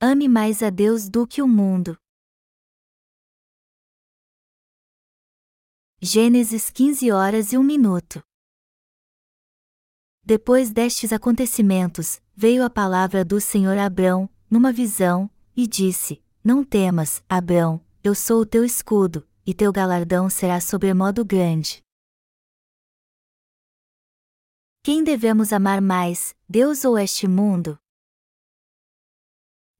ame mais a Deus do que o mundo. Gênesis 15 horas e 1 minuto. Depois destes acontecimentos, veio a palavra do Senhor a Abrão, numa visão, e disse: Não temas, Abrão, eu sou o teu escudo, e teu galardão será sobremodo grande. Quem devemos amar mais, Deus ou este mundo?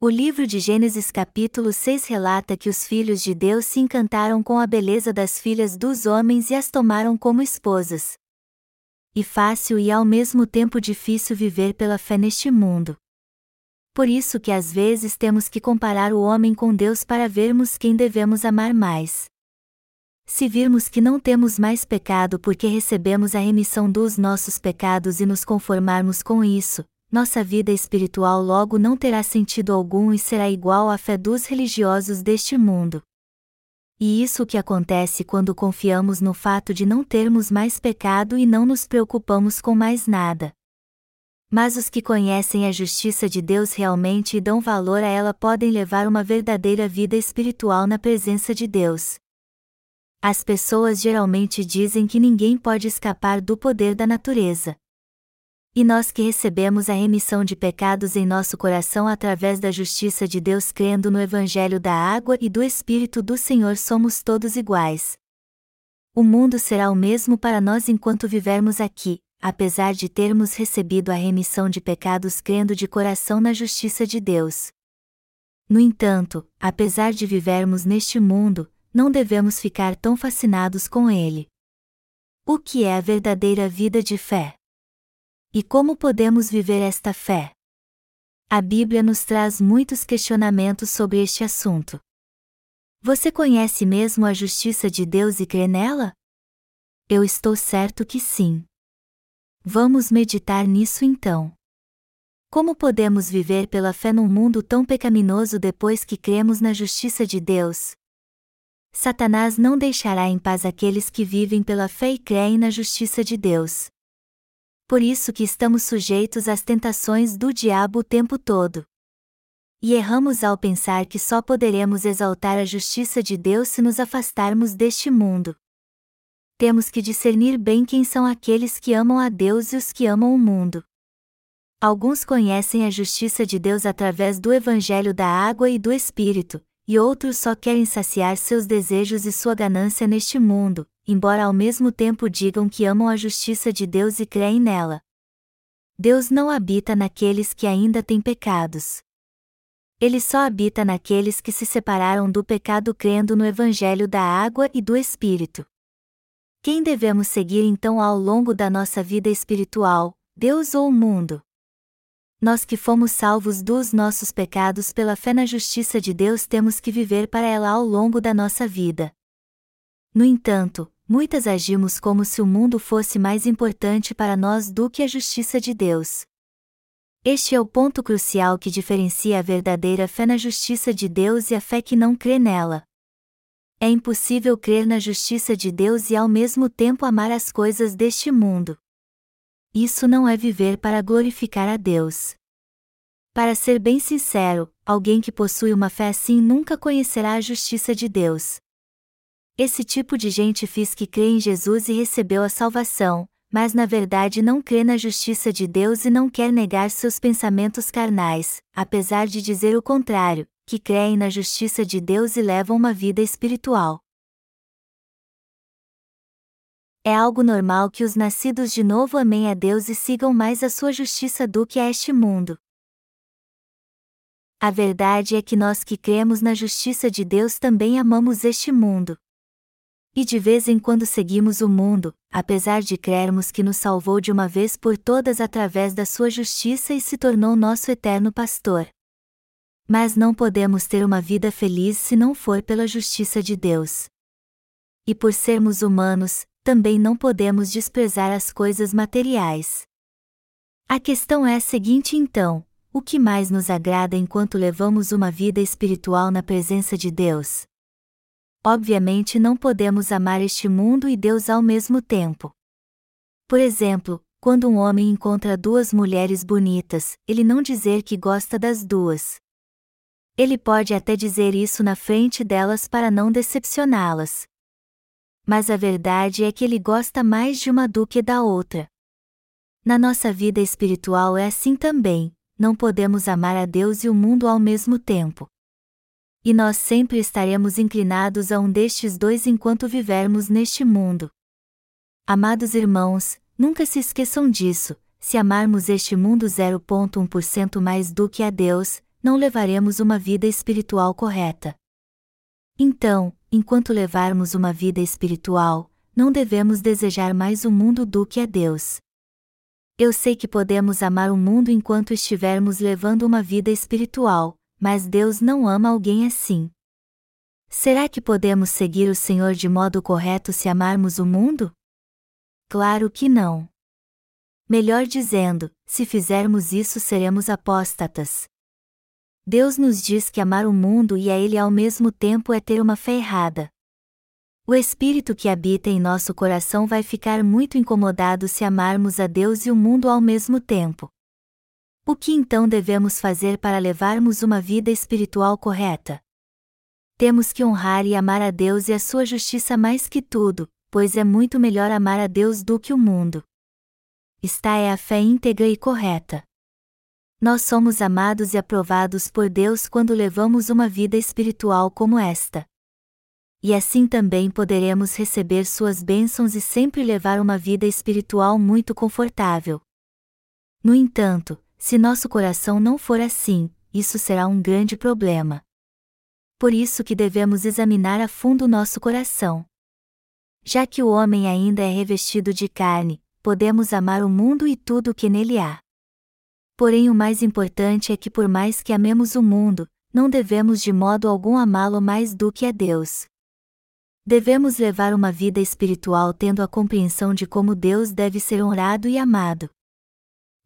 O livro de Gênesis capítulo 6 relata que os filhos de Deus se encantaram com a beleza das filhas dos homens e as tomaram como esposas. E fácil e ao mesmo tempo difícil viver pela fé neste mundo. Por isso que às vezes temos que comparar o homem com Deus para vermos quem devemos amar mais. Se virmos que não temos mais pecado porque recebemos a remissão dos nossos pecados e nos conformarmos com isso, nossa vida espiritual logo não terá sentido algum e será igual à fé dos religiosos deste mundo. E isso que acontece quando confiamos no fato de não termos mais pecado e não nos preocupamos com mais nada. Mas os que conhecem a justiça de Deus realmente e dão valor a ela podem levar uma verdadeira vida espiritual na presença de Deus. As pessoas geralmente dizem que ninguém pode escapar do poder da natureza. E nós que recebemos a remissão de pecados em nosso coração através da justiça de Deus crendo no Evangelho da água e do Espírito do Senhor somos todos iguais. O mundo será o mesmo para nós enquanto vivermos aqui, apesar de termos recebido a remissão de pecados crendo de coração na justiça de Deus. No entanto, apesar de vivermos neste mundo, não devemos ficar tão fascinados com ele. O que é a verdadeira vida de fé? E como podemos viver esta fé? A Bíblia nos traz muitos questionamentos sobre este assunto. Você conhece mesmo a justiça de Deus e crê nela? Eu estou certo que sim. Vamos meditar nisso então. Como podemos viver pela fé num mundo tão pecaminoso depois que cremos na justiça de Deus? Satanás não deixará em paz aqueles que vivem pela fé e creem na justiça de Deus por isso que estamos sujeitos às tentações do diabo o tempo todo. E erramos ao pensar que só poderemos exaltar a justiça de Deus se nos afastarmos deste mundo. Temos que discernir bem quem são aqueles que amam a Deus e os que amam o mundo. Alguns conhecem a justiça de Deus através do Evangelho da água e do Espírito, e outros só querem saciar seus desejos e sua ganância neste mundo, embora ao mesmo tempo digam que amam a justiça de Deus e creem nela. Deus não habita naqueles que ainda têm pecados. Ele só habita naqueles que se separaram do pecado crendo no Evangelho da água e do Espírito. Quem devemos seguir então ao longo da nossa vida espiritual, Deus ou o mundo? Nós que fomos salvos dos nossos pecados pela fé na justiça de Deus temos que viver para ela ao longo da nossa vida. No entanto, muitas agimos como se o mundo fosse mais importante para nós do que a justiça de Deus. Este é o ponto crucial que diferencia a verdadeira fé na justiça de Deus e a fé que não crê nela. É impossível crer na justiça de Deus e ao mesmo tempo amar as coisas deste mundo. Isso não é viver para glorificar a Deus. Para ser bem sincero, alguém que possui uma fé assim nunca conhecerá a justiça de Deus. Esse tipo de gente fiz que crê em Jesus e recebeu a salvação, mas na verdade não crê na justiça de Deus e não quer negar seus pensamentos carnais, apesar de dizer o contrário, que creem na justiça de Deus e levam uma vida espiritual. É algo normal que os nascidos de novo amem a Deus e sigam mais a sua justiça do que a este mundo. A verdade é que nós que cremos na justiça de Deus também amamos este mundo. E de vez em quando seguimos o mundo, apesar de crermos que nos salvou de uma vez por todas através da sua justiça e se tornou nosso eterno pastor. Mas não podemos ter uma vida feliz se não for pela justiça de Deus. E por sermos humanos, também não podemos desprezar as coisas materiais. A questão é a seguinte então: o que mais nos agrada enquanto levamos uma vida espiritual na presença de Deus? obviamente não podemos amar este mundo e Deus ao mesmo tempo. Por exemplo, quando um homem encontra duas mulheres bonitas, ele não dizer que gosta das duas. Ele pode até dizer isso na frente delas para não decepcioná-las. Mas a verdade é que ele gosta mais de uma do que da outra. Na nossa vida espiritual é assim também, não podemos amar a Deus e o mundo ao mesmo tempo. E nós sempre estaremos inclinados a um destes dois enquanto vivermos neste mundo. Amados irmãos, nunca se esqueçam disso: se amarmos este mundo 0,1% mais do que a Deus, não levaremos uma vida espiritual correta. Então, enquanto levarmos uma vida espiritual, não devemos desejar mais o mundo do que a Deus. Eu sei que podemos amar o mundo enquanto estivermos levando uma vida espiritual, mas Deus não ama alguém assim. Será que podemos seguir o Senhor de modo correto se amarmos o mundo? Claro que não. Melhor dizendo, se fizermos isso seremos apóstatas. Deus nos diz que amar o mundo e a Ele ao mesmo tempo é ter uma fé errada. O espírito que habita em nosso coração vai ficar muito incomodado se amarmos a Deus e o mundo ao mesmo tempo. O que então devemos fazer para levarmos uma vida espiritual correta? Temos que honrar e amar a Deus e a sua justiça mais que tudo, pois é muito melhor amar a Deus do que o mundo. Esta é a fé íntegra e correta. Nós somos amados e aprovados por Deus quando levamos uma vida espiritual como esta. E assim também poderemos receber suas bênçãos e sempre levar uma vida espiritual muito confortável. No entanto, se nosso coração não for assim, isso será um grande problema. Por isso que devemos examinar a fundo nosso coração. Já que o homem ainda é revestido de carne, podemos amar o mundo e tudo o que nele há. Porém, o mais importante é que, por mais que amemos o mundo, não devemos de modo algum amá-lo mais do que a Deus. Devemos levar uma vida espiritual tendo a compreensão de como Deus deve ser honrado e amado.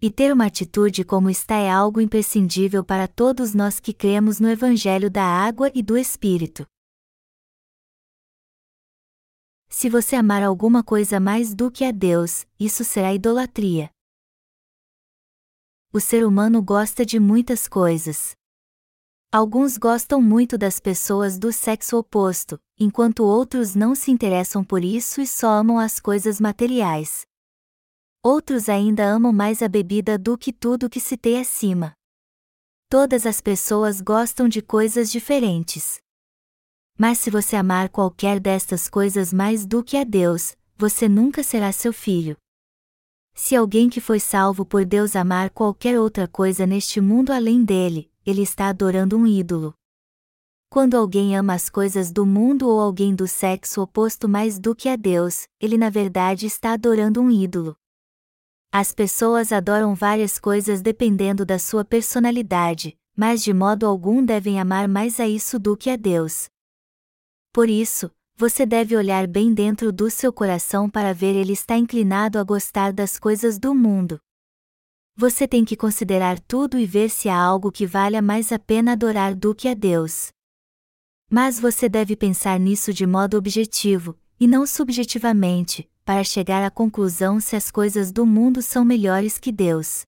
E ter uma atitude como esta é algo imprescindível para todos nós que cremos no Evangelho da Água e do Espírito. Se você amar alguma coisa mais do que a Deus, isso será idolatria o ser humano gosta de muitas coisas. Alguns gostam muito das pessoas do sexo oposto, enquanto outros não se interessam por isso e só amam as coisas materiais. Outros ainda amam mais a bebida do que tudo que citei acima. Todas as pessoas gostam de coisas diferentes. Mas se você amar qualquer destas coisas mais do que a Deus, você nunca será seu filho. Se alguém que foi salvo por Deus amar qualquer outra coisa neste mundo além dele, ele está adorando um ídolo. Quando alguém ama as coisas do mundo ou alguém do sexo oposto mais do que a Deus, ele na verdade está adorando um ídolo. As pessoas adoram várias coisas dependendo da sua personalidade, mas de modo algum devem amar mais a isso do que a Deus. Por isso, você deve olhar bem dentro do seu coração para ver ele está inclinado a gostar das coisas do mundo. Você tem que considerar tudo e ver se há algo que valha mais a pena adorar do que a Deus. Mas você deve pensar nisso de modo objetivo, e não subjetivamente, para chegar à conclusão se as coisas do mundo são melhores que Deus.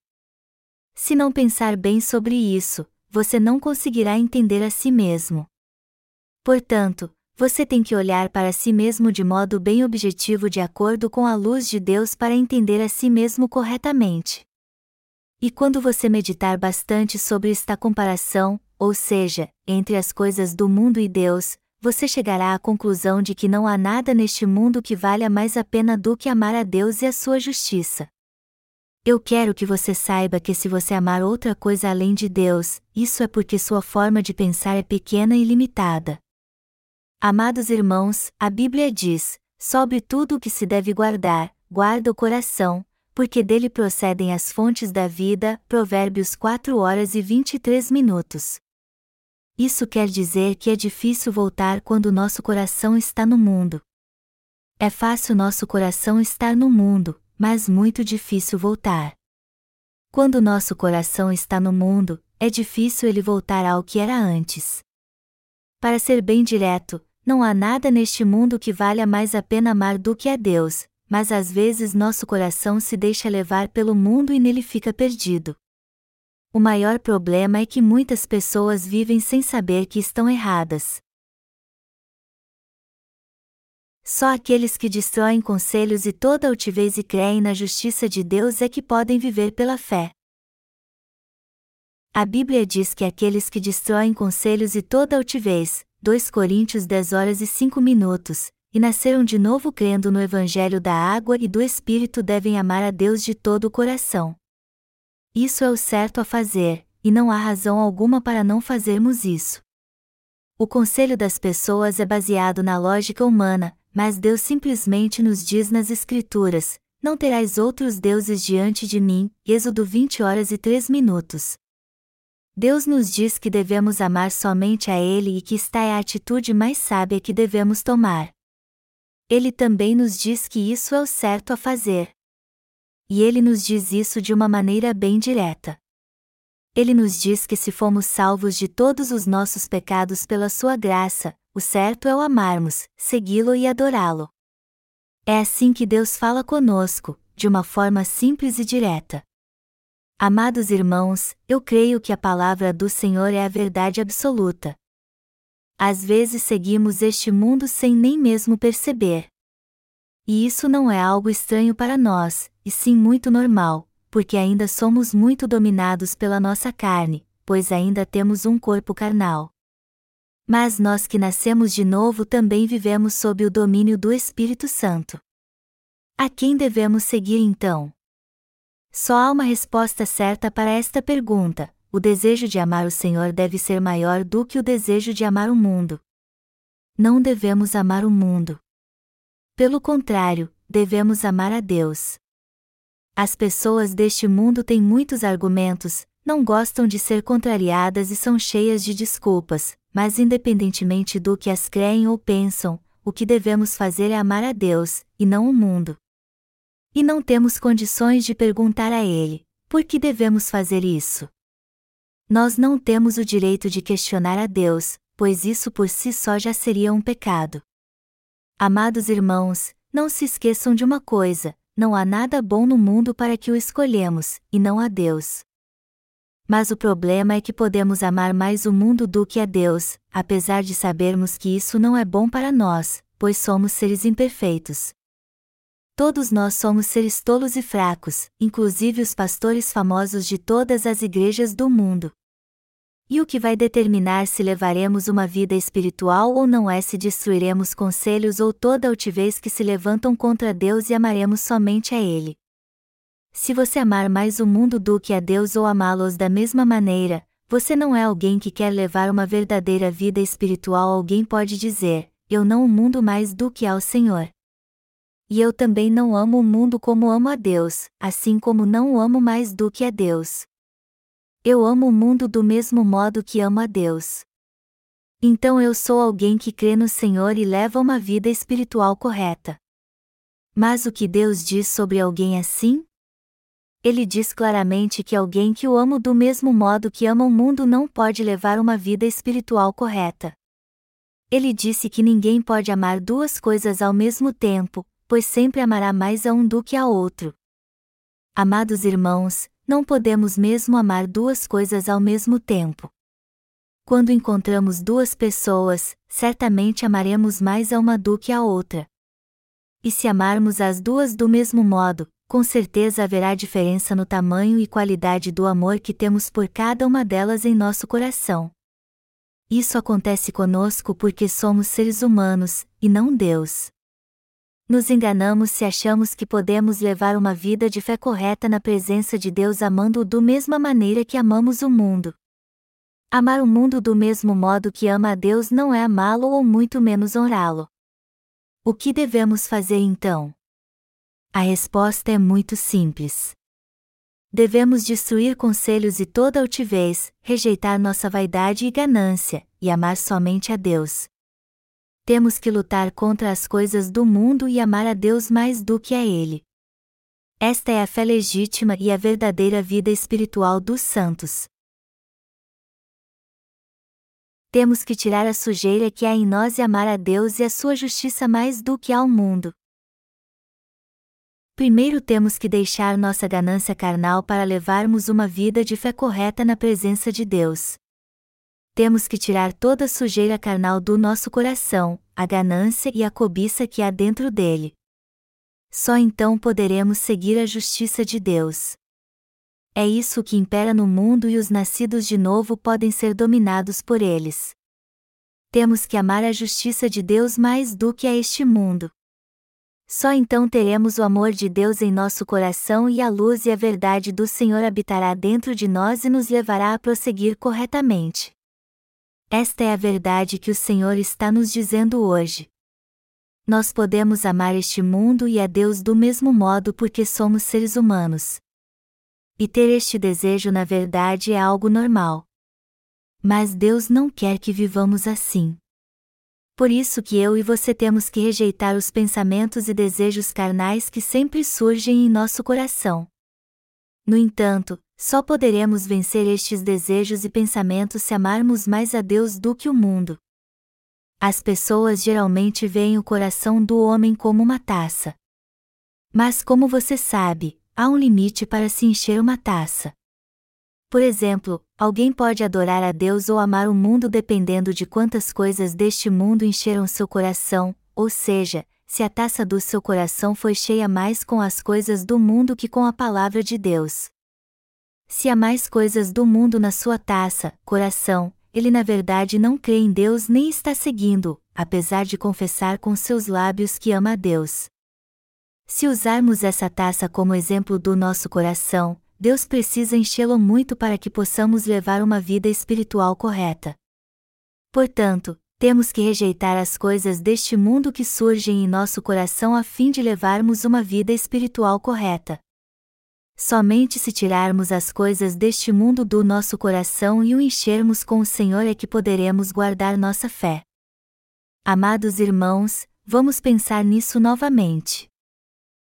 Se não pensar bem sobre isso, você não conseguirá entender a si mesmo. Portanto, você tem que olhar para si mesmo de modo bem objetivo de acordo com a luz de Deus para entender a si mesmo corretamente. E quando você meditar bastante sobre esta comparação, ou seja, entre as coisas do mundo e Deus, você chegará à conclusão de que não há nada neste mundo que valha mais a pena do que amar a Deus e a sua justiça. Eu quero que você saiba que se você amar outra coisa além de Deus, isso é porque sua forma de pensar é pequena e limitada. Amados irmãos, a Bíblia diz: sobre tudo o que se deve guardar, guarda o coração, porque dele procedem as fontes da vida. Provérbios 4 horas e 23 minutos. Isso quer dizer que é difícil voltar quando nosso coração está no mundo. É fácil nosso coração estar no mundo, mas muito difícil voltar. Quando nosso coração está no mundo, é difícil ele voltar ao que era antes. Para ser bem direto, não há nada neste mundo que valha mais a pena amar do que a Deus, mas às vezes nosso coração se deixa levar pelo mundo e nele fica perdido. o maior problema é que muitas pessoas vivem sem saber que estão erradas. Só aqueles que destroem conselhos e toda altivez e creem na justiça de Deus é que podem viver pela fé. A Bíblia diz que aqueles que destroem conselhos e toda altivez, 2 Coríntios 10 horas e 5 minutos, e nasceram de novo crendo no Evangelho da água e do Espírito devem amar a Deus de todo o coração. Isso é o certo a fazer, e não há razão alguma para não fazermos isso. O conselho das pessoas é baseado na lógica humana, mas Deus simplesmente nos diz nas Escrituras: Não terás outros deuses diante de mim. Êxodo 20 horas e 3 minutos. Deus nos diz que devemos amar somente a Ele e que esta é a atitude mais sábia que devemos tomar. Ele também nos diz que isso é o certo a fazer. E ele nos diz isso de uma maneira bem direta. Ele nos diz que se fomos salvos de todos os nossos pecados pela sua graça, o certo é o amarmos, segui-lo e adorá-lo. É assim que Deus fala conosco, de uma forma simples e direta. Amados irmãos, eu creio que a palavra do Senhor é a verdade absoluta. Às vezes seguimos este mundo sem nem mesmo perceber. E isso não é algo estranho para nós, e sim muito normal, porque ainda somos muito dominados pela nossa carne, pois ainda temos um corpo carnal. Mas nós que nascemos de novo também vivemos sob o domínio do Espírito Santo. A quem devemos seguir então? Só há uma resposta certa para esta pergunta: o desejo de amar o Senhor deve ser maior do que o desejo de amar o mundo. Não devemos amar o mundo. Pelo contrário, devemos amar a Deus. As pessoas deste mundo têm muitos argumentos, não gostam de ser contrariadas e são cheias de desculpas, mas independentemente do que as creem ou pensam, o que devemos fazer é amar a Deus, e não o mundo. E não temos condições de perguntar a Ele: por que devemos fazer isso? Nós não temos o direito de questionar a Deus, pois isso por si só já seria um pecado. Amados irmãos, não se esqueçam de uma coisa: não há nada bom no mundo para que o escolhemos, e não a Deus. Mas o problema é que podemos amar mais o mundo do que a Deus, apesar de sabermos que isso não é bom para nós, pois somos seres imperfeitos. Todos nós somos seres tolos e fracos, inclusive os pastores famosos de todas as igrejas do mundo. E o que vai determinar se levaremos uma vida espiritual ou não é se destruiremos conselhos ou toda altivez que se levantam contra Deus e amaremos somente a Ele. Se você amar mais o mundo do que a Deus ou amá-los da mesma maneira, você não é alguém que quer levar uma verdadeira vida espiritual. Alguém pode dizer: Eu não o mundo mais do que ao Senhor. E eu também não amo o mundo como amo a Deus, assim como não o amo mais do que a Deus. Eu amo o mundo do mesmo modo que amo a Deus. Então eu sou alguém que crê no Senhor e leva uma vida espiritual correta. Mas o que Deus diz sobre alguém assim? Ele diz claramente que alguém que o ama do mesmo modo que ama o mundo não pode levar uma vida espiritual correta. Ele disse que ninguém pode amar duas coisas ao mesmo tempo, pois sempre amará mais a um do que a outro. Amados irmãos, não podemos mesmo amar duas coisas ao mesmo tempo. Quando encontramos duas pessoas, certamente amaremos mais a uma do que a outra. E se amarmos as duas do mesmo modo, com certeza haverá diferença no tamanho e qualidade do amor que temos por cada uma delas em nosso coração. Isso acontece conosco porque somos seres humanos, e não Deus. Nos enganamos se achamos que podemos levar uma vida de fé correta na presença de Deus amando-o do mesma maneira que amamos o mundo. Amar o mundo do mesmo modo que ama a Deus não é amá-lo ou muito menos honrá-lo. O que devemos fazer então? A resposta é muito simples. Devemos destruir conselhos e toda altivez, rejeitar nossa vaidade e ganância, e amar somente a Deus, temos que lutar contra as coisas do mundo e amar a Deus mais do que a Ele. Esta é a fé legítima e a verdadeira vida espiritual dos santos. Temos que tirar a sujeira que há em nós e amar a Deus e a sua justiça mais do que ao mundo. Primeiro temos que deixar nossa ganância carnal para levarmos uma vida de fé correta na presença de Deus. Temos que tirar toda a sujeira carnal do nosso coração, a ganância e a cobiça que há dentro dele. Só então poderemos seguir a justiça de Deus. É isso que impera no mundo e os nascidos de novo podem ser dominados por eles. Temos que amar a justiça de Deus mais do que a este mundo. Só então teremos o amor de Deus em nosso coração e a luz e a verdade do Senhor habitará dentro de nós e nos levará a prosseguir corretamente. Esta é a verdade que o Senhor está nos dizendo hoje. Nós podemos amar este mundo e a Deus do mesmo modo porque somos seres humanos. E ter este desejo na verdade é algo normal. Mas Deus não quer que vivamos assim. Por isso que eu e você temos que rejeitar os pensamentos e desejos carnais que sempre surgem em nosso coração. No entanto, só poderemos vencer estes desejos e pensamentos se amarmos mais a Deus do que o mundo. As pessoas geralmente veem o coração do homem como uma taça. Mas como você sabe, há um limite para se encher uma taça. Por exemplo, alguém pode adorar a Deus ou amar o mundo dependendo de quantas coisas deste mundo encheram seu coração, ou seja, se a taça do seu coração foi cheia mais com as coisas do mundo que com a palavra de Deus. Se há mais coisas do mundo na sua taça, coração, ele na verdade não crê em Deus nem está seguindo, apesar de confessar com seus lábios que ama a Deus. Se usarmos essa taça como exemplo do nosso coração, Deus precisa enchê-lo muito para que possamos levar uma vida espiritual correta. Portanto, temos que rejeitar as coisas deste mundo que surgem em nosso coração a fim de levarmos uma vida espiritual correta. Somente se tirarmos as coisas deste mundo do nosso coração e o enchermos com o Senhor é que poderemos guardar nossa fé. Amados irmãos, vamos pensar nisso novamente.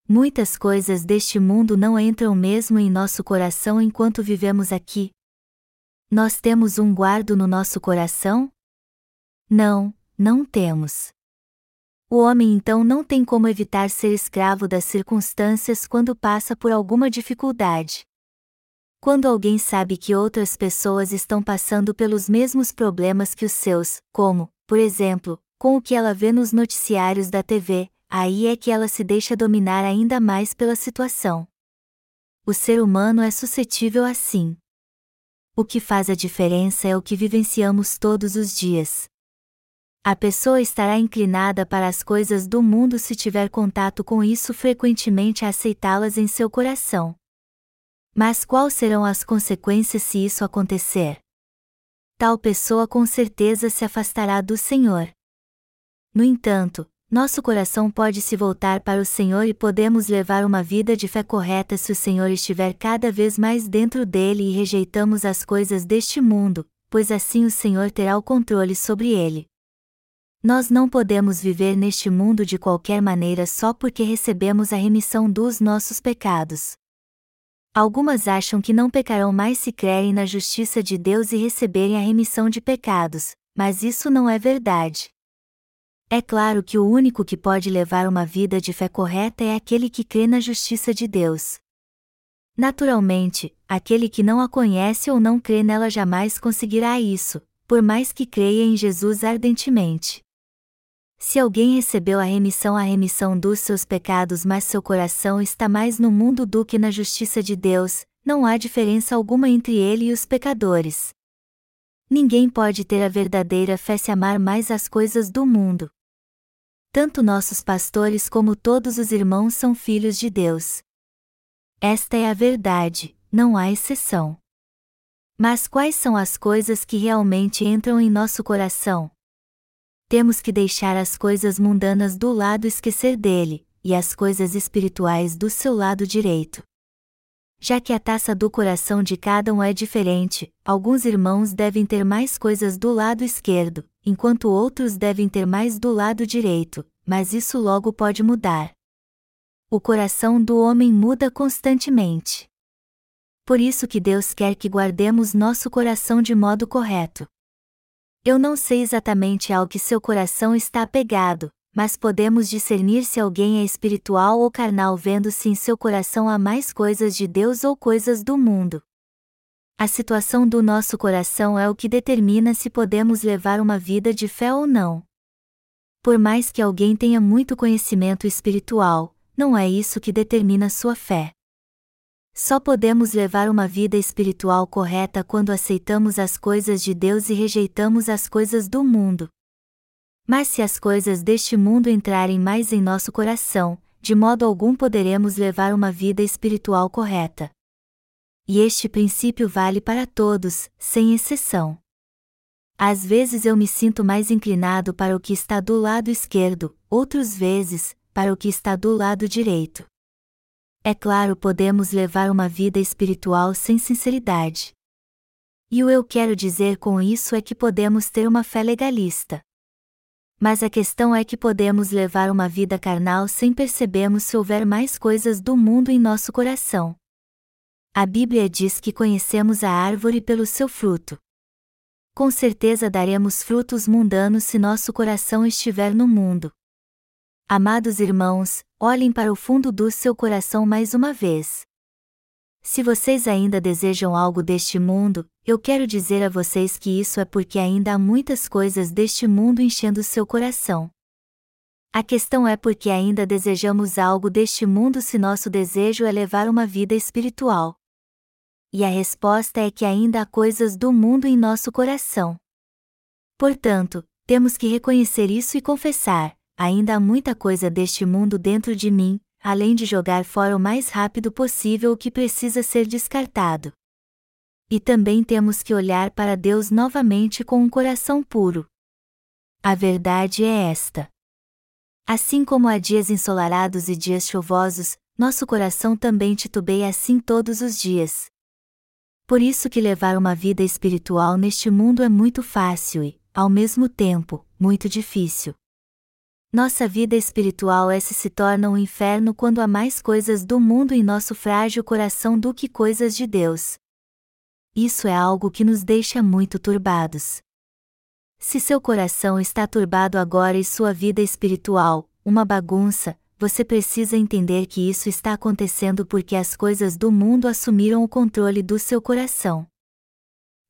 Muitas coisas deste mundo não entram mesmo em nosso coração enquanto vivemos aqui. Nós temos um guardo no nosso coração? Não, não temos. O homem então não tem como evitar ser escravo das circunstâncias quando passa por alguma dificuldade. Quando alguém sabe que outras pessoas estão passando pelos mesmos problemas que os seus, como, por exemplo, com o que ela vê nos noticiários da TV, aí é que ela se deixa dominar ainda mais pela situação. O ser humano é suscetível assim. O que faz a diferença é o que vivenciamos todos os dias. A pessoa estará inclinada para as coisas do mundo se tiver contato com isso frequentemente a aceitá-las em seu coração. Mas quais serão as consequências se isso acontecer? Tal pessoa com certeza se afastará do Senhor. No entanto, nosso coração pode se voltar para o Senhor e podemos levar uma vida de fé correta se o Senhor estiver cada vez mais dentro dele e rejeitamos as coisas deste mundo, pois assim o Senhor terá o controle sobre ele. Nós não podemos viver neste mundo de qualquer maneira só porque recebemos a remissão dos nossos pecados. Algumas acham que não pecarão mais se crerem na justiça de Deus e receberem a remissão de pecados, mas isso não é verdade. É claro que o único que pode levar uma vida de fé correta é aquele que crê na justiça de Deus. Naturalmente, aquele que não a conhece ou não crê nela jamais conseguirá isso, por mais que creia em Jesus ardentemente. Se alguém recebeu a remissão a remissão dos seus pecados, mas seu coração está mais no mundo do que na justiça de Deus, não há diferença alguma entre ele e os pecadores. Ninguém pode ter a verdadeira fé se amar mais as coisas do mundo. Tanto nossos pastores como todos os irmãos são filhos de Deus. Esta é a verdade, não há exceção. Mas quais são as coisas que realmente entram em nosso coração? Temos que deixar as coisas mundanas do lado esquecer dele, e as coisas espirituais do seu lado direito. Já que a taça do coração de cada um é diferente, alguns irmãos devem ter mais coisas do lado esquerdo, enquanto outros devem ter mais do lado direito, mas isso logo pode mudar. O coração do homem muda constantemente. Por isso que Deus quer que guardemos nosso coração de modo correto. Eu não sei exatamente ao que seu coração está apegado, mas podemos discernir se alguém é espiritual ou carnal vendo se em seu coração há mais coisas de Deus ou coisas do mundo. A situação do nosso coração é o que determina se podemos levar uma vida de fé ou não. Por mais que alguém tenha muito conhecimento espiritual, não é isso que determina sua fé. Só podemos levar uma vida espiritual correta quando aceitamos as coisas de Deus e rejeitamos as coisas do mundo. Mas se as coisas deste mundo entrarem mais em nosso coração, de modo algum poderemos levar uma vida espiritual correta e este princípio vale para todos, sem exceção. Às vezes eu me sinto mais inclinado para o que está do lado esquerdo, outras vezes, para o que está do lado direito. É claro, podemos levar uma vida espiritual sem sinceridade. E o eu quero dizer com isso é que podemos ter uma fé legalista. Mas a questão é que podemos levar uma vida carnal sem percebermos se houver mais coisas do mundo em nosso coração. A Bíblia diz que conhecemos a árvore pelo seu fruto. Com certeza daremos frutos mundanos se nosso coração estiver no mundo. Amados irmãos, olhem para o fundo do seu coração mais uma vez. Se vocês ainda desejam algo deste mundo, eu quero dizer a vocês que isso é porque ainda há muitas coisas deste mundo enchendo seu coração. A questão é porque ainda desejamos algo deste mundo se nosso desejo é levar uma vida espiritual e a resposta é que ainda há coisas do mundo em nosso coração. Portanto, temos que reconhecer isso e confessar: ainda há muita coisa deste mundo dentro de mim, além de jogar fora o mais rápido possível o que precisa ser descartado. E também temos que olhar para Deus novamente com um coração puro. A verdade é esta. Assim como há dias ensolarados e dias chuvosos, nosso coração também titubeia assim todos os dias. Por isso que levar uma vida espiritual neste mundo é muito fácil e, ao mesmo tempo, muito difícil. Nossa vida espiritual essa se torna um inferno quando há mais coisas do mundo em nosso frágil coração do que coisas de Deus. Isso é algo que nos deixa muito turbados. Se seu coração está turbado agora e sua vida espiritual, uma bagunça, você precisa entender que isso está acontecendo porque as coisas do mundo assumiram o controle do seu coração.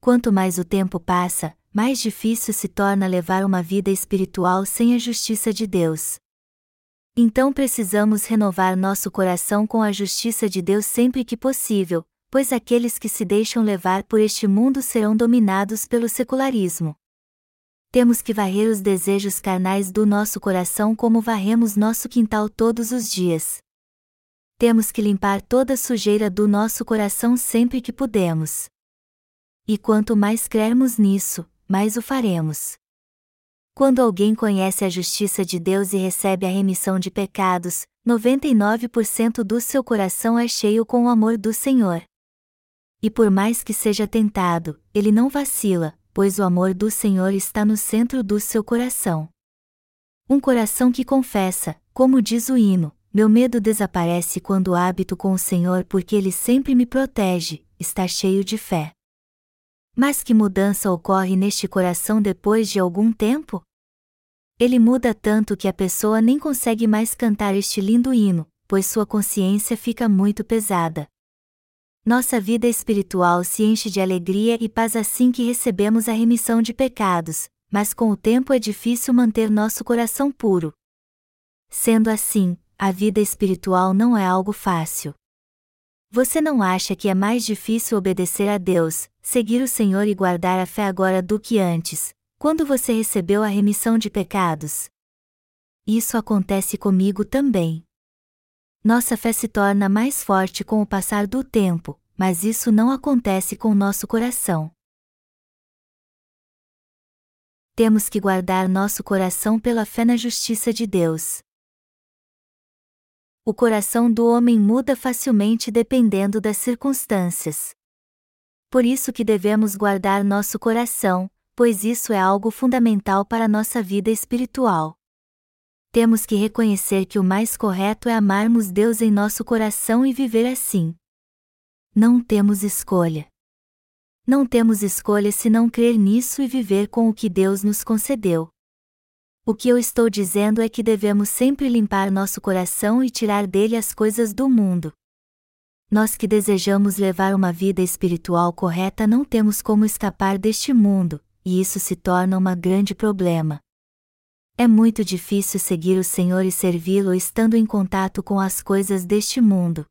Quanto mais o tempo passa, mais difícil se torna levar uma vida espiritual sem a justiça de Deus. Então precisamos renovar nosso coração com a justiça de Deus sempre que possível, pois aqueles que se deixam levar por este mundo serão dominados pelo secularismo temos que varrer os desejos carnais do nosso coração como varremos nosso quintal todos os dias. Temos que limpar toda sujeira do nosso coração sempre que pudermos. E quanto mais crermos nisso, mais o faremos. Quando alguém conhece a justiça de Deus e recebe a remissão de pecados, 99% do seu coração é cheio com o amor do Senhor. E por mais que seja tentado, ele não vacila, pois o amor do Senhor está no centro do seu coração. Um coração que confessa, como diz o hino, meu medo desaparece quando hábito com o Senhor porque Ele sempre me protege, está cheio de fé. Mas que mudança ocorre neste coração depois de algum tempo? Ele muda tanto que a pessoa nem consegue mais cantar este lindo hino, pois sua consciência fica muito pesada. Nossa vida espiritual se enche de alegria e paz assim que recebemos a remissão de pecados, mas com o tempo é difícil manter nosso coração puro. Sendo assim, a vida espiritual não é algo fácil. Você não acha que é mais difícil obedecer a Deus, seguir o Senhor e guardar a fé agora do que antes, quando você recebeu a remissão de pecados? Isso acontece comigo também. Nossa fé se torna mais forte com o passar do tempo, mas isso não acontece com nosso coração. Temos que guardar nosso coração pela fé na justiça de Deus. O coração do homem muda facilmente dependendo das circunstâncias. Por isso que devemos guardar nosso coração, pois isso é algo fundamental para nossa vida espiritual temos que reconhecer que o mais correto é amarmos Deus em nosso coração e viver assim. Não temos escolha. Não temos escolha se não crer nisso e viver com o que Deus nos concedeu. O que eu estou dizendo é que devemos sempre limpar nosso coração e tirar dele as coisas do mundo. Nós que desejamos levar uma vida espiritual correta não temos como escapar deste mundo, e isso se torna um grande problema. É muito difícil seguir o Senhor e servi-lo estando em contato com as coisas deste mundo.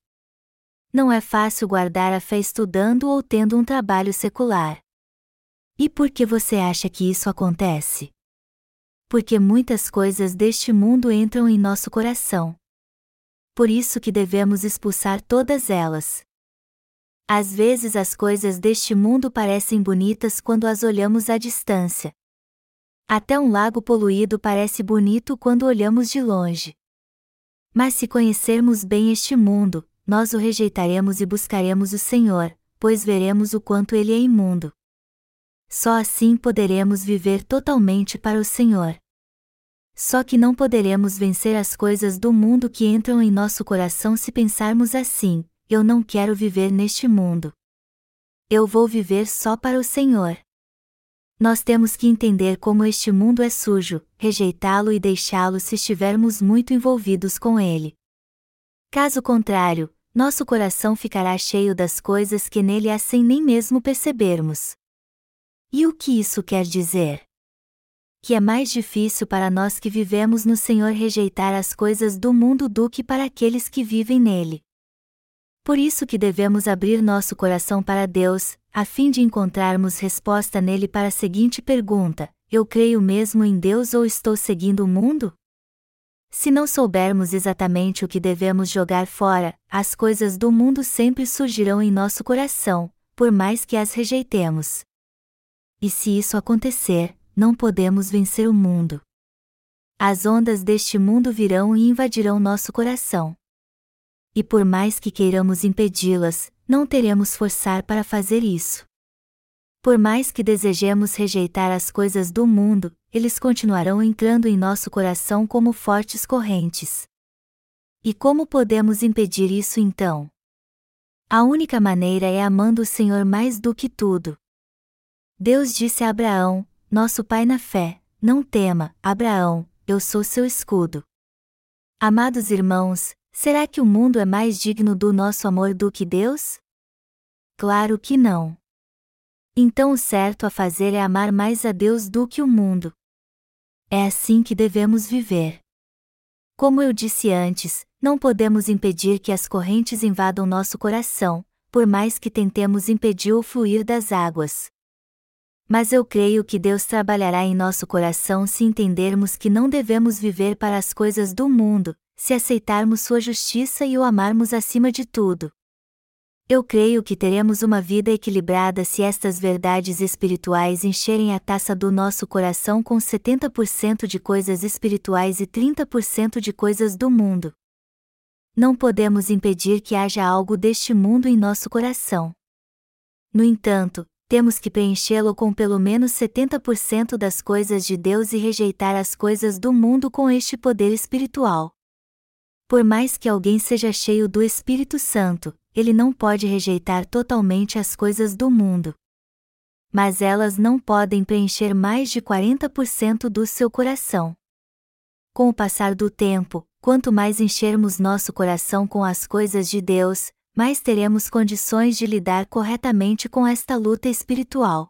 Não é fácil guardar a fé estudando ou tendo um trabalho secular. E por que você acha que isso acontece? Porque muitas coisas deste mundo entram em nosso coração. Por isso que devemos expulsar todas elas. Às vezes as coisas deste mundo parecem bonitas quando as olhamos à distância. Até um lago poluído parece bonito quando olhamos de longe. Mas se conhecermos bem este mundo, nós o rejeitaremos e buscaremos o Senhor, pois veremos o quanto ele é imundo. Só assim poderemos viver totalmente para o Senhor. Só que não poderemos vencer as coisas do mundo que entram em nosso coração se pensarmos assim: eu não quero viver neste mundo. Eu vou viver só para o Senhor. Nós temos que entender como este mundo é sujo, rejeitá-lo e deixá-lo se estivermos muito envolvidos com ele. Caso contrário, nosso coração ficará cheio das coisas que nele há sem nem mesmo percebermos. E o que isso quer dizer? Que é mais difícil para nós que vivemos no Senhor rejeitar as coisas do mundo do que para aqueles que vivem nele. Por isso que devemos abrir nosso coração para Deus, a fim de encontrarmos resposta nele para a seguinte pergunta: Eu creio mesmo em Deus ou estou seguindo o mundo? Se não soubermos exatamente o que devemos jogar fora, as coisas do mundo sempre surgirão em nosso coração, por mais que as rejeitemos. E se isso acontecer, não podemos vencer o mundo. As ondas deste mundo virão e invadirão nosso coração. E por mais que queiramos impedi-las, não teremos forçar para fazer isso. Por mais que desejemos rejeitar as coisas do mundo, eles continuarão entrando em nosso coração como fortes correntes. E como podemos impedir isso então? A única maneira é amando o Senhor mais do que tudo. Deus disse a Abraão, nosso pai na fé: Não tema, Abraão, eu sou seu escudo. Amados irmãos, será que o mundo é mais digno do nosso amor do que Deus? Claro que não. Então o certo a fazer é amar mais a Deus do que o mundo. É assim que devemos viver. Como eu disse antes, não podemos impedir que as correntes invadam nosso coração, por mais que tentemos impedir o fluir das águas. Mas eu creio que Deus trabalhará em nosso coração se entendermos que não devemos viver para as coisas do mundo, se aceitarmos Sua justiça e o amarmos acima de tudo. Eu creio que teremos uma vida equilibrada se estas verdades espirituais encherem a taça do nosso coração com 70% de coisas espirituais e 30% de coisas do mundo. Não podemos impedir que haja algo deste mundo em nosso coração. No entanto, temos que preenchê-lo com pelo menos 70% das coisas de Deus e rejeitar as coisas do mundo com este poder espiritual. Por mais que alguém seja cheio do Espírito Santo, ele não pode rejeitar totalmente as coisas do mundo. Mas elas não podem preencher mais de 40% do seu coração. Com o passar do tempo, quanto mais enchermos nosso coração com as coisas de Deus, mais teremos condições de lidar corretamente com esta luta espiritual.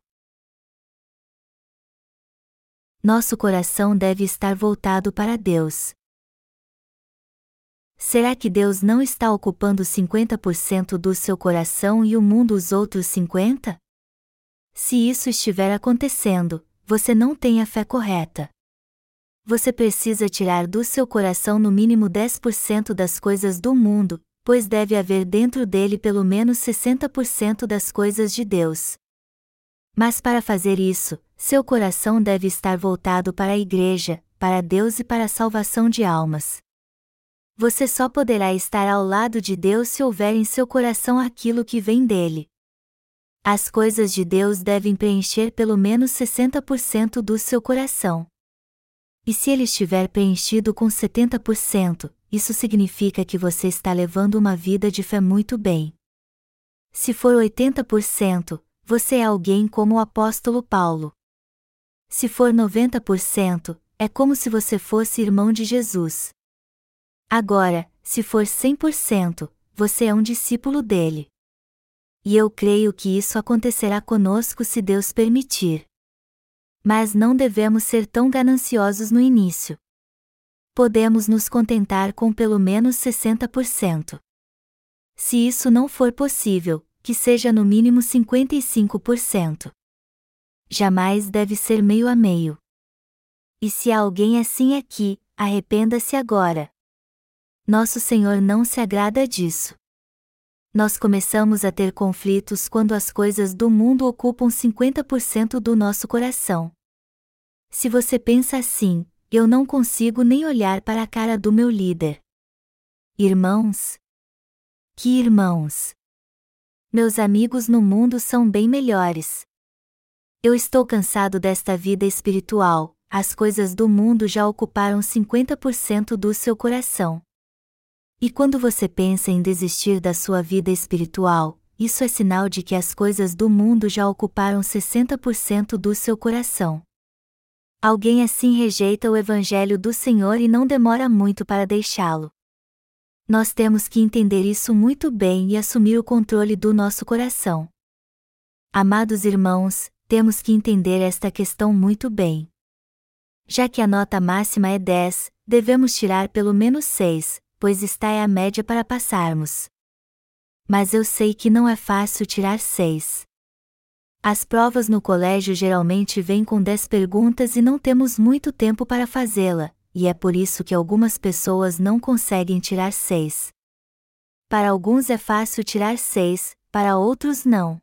Nosso coração deve estar voltado para Deus. Será que Deus não está ocupando 50% do seu coração e o mundo os outros 50%? Se isso estiver acontecendo, você não tem a fé correta. Você precisa tirar do seu coração no mínimo 10% das coisas do mundo, pois deve haver dentro dele pelo menos 60% das coisas de Deus. Mas para fazer isso, seu coração deve estar voltado para a Igreja, para Deus e para a salvação de almas. Você só poderá estar ao lado de Deus se houver em seu coração aquilo que vem dele. As coisas de Deus devem preencher pelo menos 60% do seu coração. E se ele estiver preenchido com 70%, isso significa que você está levando uma vida de fé muito bem. Se for 80%, você é alguém como o apóstolo Paulo. Se for 90%, É como se você fosse irmão de Jesus. Agora, se for 100%, você é um discípulo dele. E eu creio que isso acontecerá conosco se Deus permitir. Mas não devemos ser tão gananciosos no início. Podemos nos contentar com pelo menos 60%. Se isso não for possível, que seja no mínimo 55%. Jamais deve ser meio a meio. E se há alguém assim aqui, arrependa-se agora. Nosso Senhor não se agrada disso. Nós começamos a ter conflitos quando as coisas do mundo ocupam 50% do nosso coração. Se você pensa assim, eu não consigo nem olhar para a cara do meu líder. Irmãos? Que irmãos! Meus amigos no mundo são bem melhores. Eu estou cansado desta vida espiritual, as coisas do mundo já ocuparam 50% do seu coração. E quando você pensa em desistir da sua vida espiritual, isso é sinal de que as coisas do mundo já ocuparam 60% do seu coração. Alguém assim rejeita o Evangelho do Senhor e não demora muito para deixá-lo. Nós temos que entender isso muito bem e assumir o controle do nosso coração. Amados irmãos, temos que entender esta questão muito bem. Já que a nota máxima é 10, devemos tirar pelo menos 6, pois está é a média para passarmos. Mas eu sei que não é fácil tirar seis. As provas no colégio geralmente vêm com dez perguntas e não temos muito tempo para fazê-la, e é por isso que algumas pessoas não conseguem tirar seis. Para alguns é fácil tirar seis, para outros não.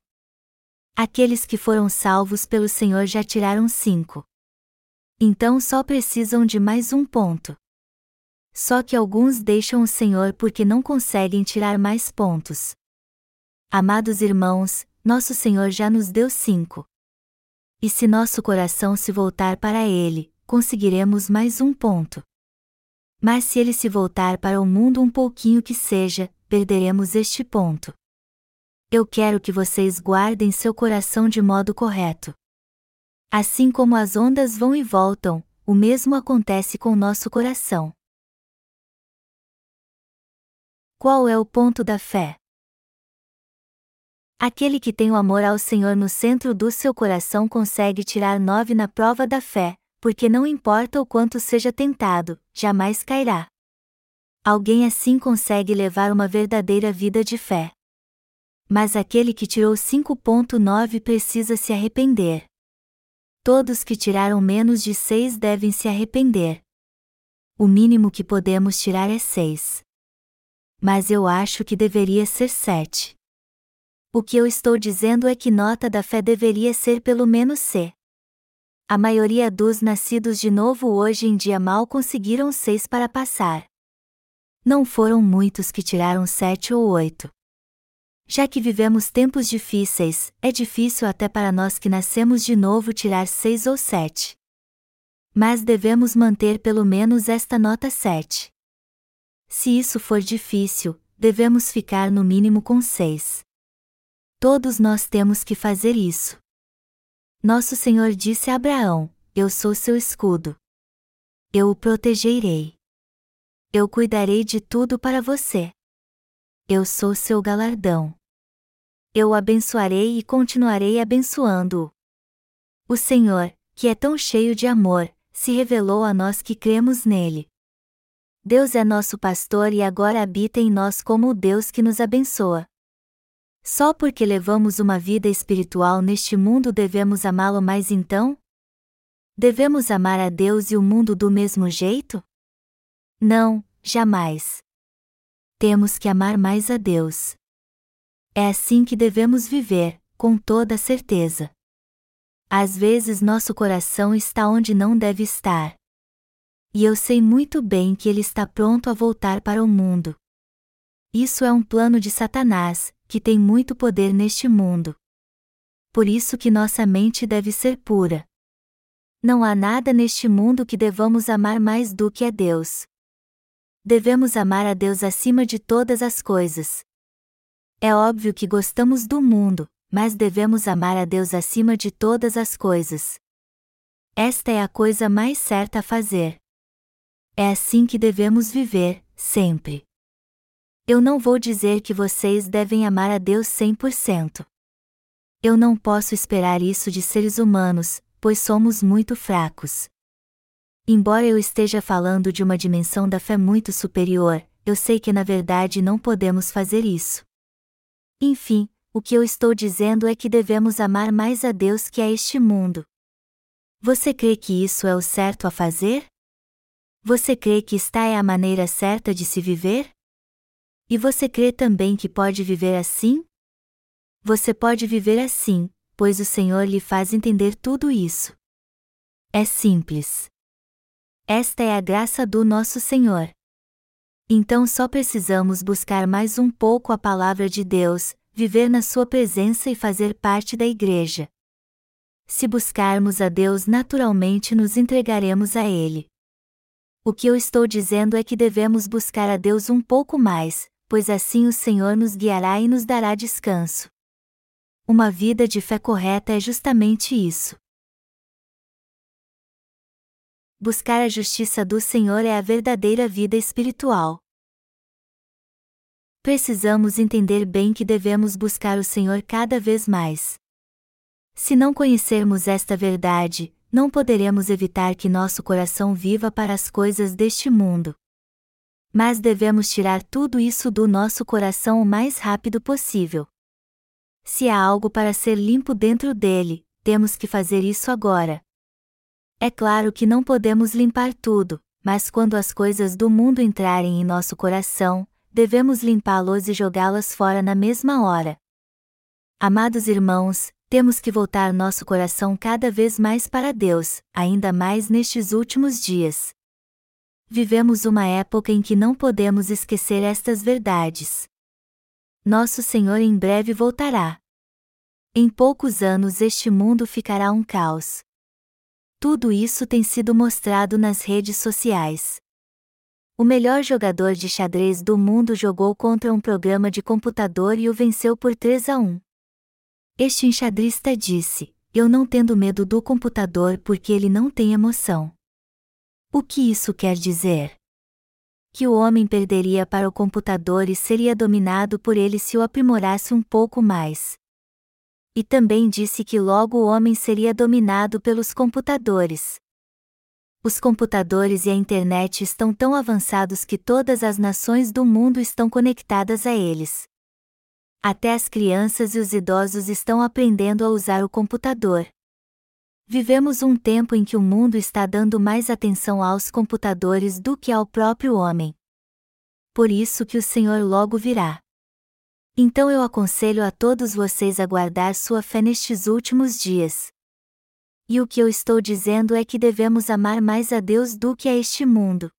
Aqueles que foram salvos pelo Senhor já tiraram cinco. Então só precisam de mais um ponto. Só que alguns deixam o Senhor porque não conseguem tirar mais pontos. Amados irmãos, nosso Senhor já nos deu cinco. E se nosso coração se voltar para Ele, conseguiremos mais um ponto. Mas se ele se voltar para o mundo um pouquinho que seja, perderemos este ponto. Eu quero que vocês guardem seu coração de modo correto. Assim como as ondas vão e voltam, o mesmo acontece com nosso coração. Qual é o ponto da fé? Aquele que tem o amor ao Senhor no centro do seu coração consegue tirar nove na prova da fé, porque não importa o quanto seja tentado, jamais cairá. Alguém assim consegue levar uma verdadeira vida de fé. Mas aquele que tirou 5.9 precisa se arrepender. Todos que tiraram menos de 6 devem se arrepender. O mínimo que podemos tirar é 6 mas eu acho que deveria ser sete. O que eu estou dizendo é que nota da fé deveria ser pelo menos C. A maioria dos nascidos de novo hoje em dia mal conseguiram seis para passar. Não foram muitos que tiraram sete ou oito. Já que vivemos tempos difíceis, é difícil até para nós que nascemos de novo tirar seis ou sete. Mas devemos manter pelo menos esta nota 7. Se isso for difícil, devemos ficar no mínimo com seis. Todos nós temos que fazer isso. Nosso Senhor disse a Abraão: Eu sou seu escudo. Eu o protegerei. Eu cuidarei de tudo para você. Eu sou seu galardão. Eu o abençoarei e continuarei abençoando-o. O Senhor, que é tão cheio de amor, se revelou a nós que cremos nele. Deus é nosso pastor e agora habita em nós como o Deus que nos abençoa. Só porque levamos uma vida espiritual neste mundo devemos amá-lo mais então? Devemos amar a Deus e o mundo do mesmo jeito? Não, jamais. Temos que amar mais a Deus. É assim que devemos viver, com toda certeza. Às vezes nosso coração está onde não deve estar e eu sei muito bem que ele está pronto a voltar para o mundo. Isso é um plano de Satanás, que tem muito poder neste mundo. Por isso que nossa mente deve ser pura. Não há nada neste mundo que devamos amar mais do que a Deus. Devemos amar a Deus acima de todas as coisas. É óbvio que gostamos do mundo, mas devemos amar a Deus acima de todas as coisas. Esta é a coisa mais certa a fazer. É assim que devemos viver, sempre. Eu não vou dizer que vocês devem amar a Deus 100%. Eu não posso esperar isso de seres humanos, pois somos muito fracos. Embora eu esteja falando de uma dimensão da fé muito superior, eu sei que na verdade não podemos fazer isso. Enfim, o que eu estou dizendo é que devemos amar mais a Deus que a este mundo. Você crê que isso é o certo a fazer? Você crê que esta é a maneira certa de se viver? E você crê também que pode viver assim? Você pode viver assim, pois o Senhor lhe faz entender tudo isso. É simples. Esta é a graça do nosso Senhor. Então só precisamos buscar mais um pouco a palavra de Deus, viver na Sua presença e fazer parte da Igreja. Se buscarmos a Deus naturalmente nos entregaremos a Ele. O que eu estou dizendo é que devemos buscar a Deus um pouco mais, pois assim o Senhor nos guiará e nos dará descanso. Uma vida de fé correta é justamente isso. Buscar a justiça do Senhor é a verdadeira vida espiritual. Precisamos entender bem que devemos buscar o Senhor cada vez mais. Se não conhecermos esta verdade, não poderemos evitar que nosso coração viva para as coisas deste mundo. Mas devemos tirar tudo isso do nosso coração o mais rápido possível. Se há algo para ser limpo dentro dele, temos que fazer isso agora. É claro que não podemos limpar tudo, mas quando as coisas do mundo entrarem em nosso coração, devemos limpá-los e jogá-las fora na mesma hora. Amados irmãos, temos que voltar nosso coração cada vez mais para Deus, ainda mais nestes últimos dias. Vivemos uma época em que não podemos esquecer estas verdades. Nosso Senhor em breve voltará. Em poucos anos este mundo ficará um caos. Tudo isso tem sido mostrado nas redes sociais. O melhor jogador de xadrez do mundo jogou contra um programa de computador e o venceu por 3 a 1. Este enxadrista disse: Eu não tendo medo do computador porque ele não tem emoção. O que isso quer dizer? Que o homem perderia para o computador e seria dominado por ele se o aprimorasse um pouco mais. E também disse que logo o homem seria dominado pelos computadores. Os computadores e a internet estão tão avançados que todas as nações do mundo estão conectadas a eles. Até as crianças e os idosos estão aprendendo a usar o computador. Vivemos um tempo em que o mundo está dando mais atenção aos computadores do que ao próprio homem. Por isso que o Senhor logo virá. Então eu aconselho a todos vocês a guardar sua fé nestes últimos dias. E o que eu estou dizendo é que devemos amar mais a Deus do que a este mundo.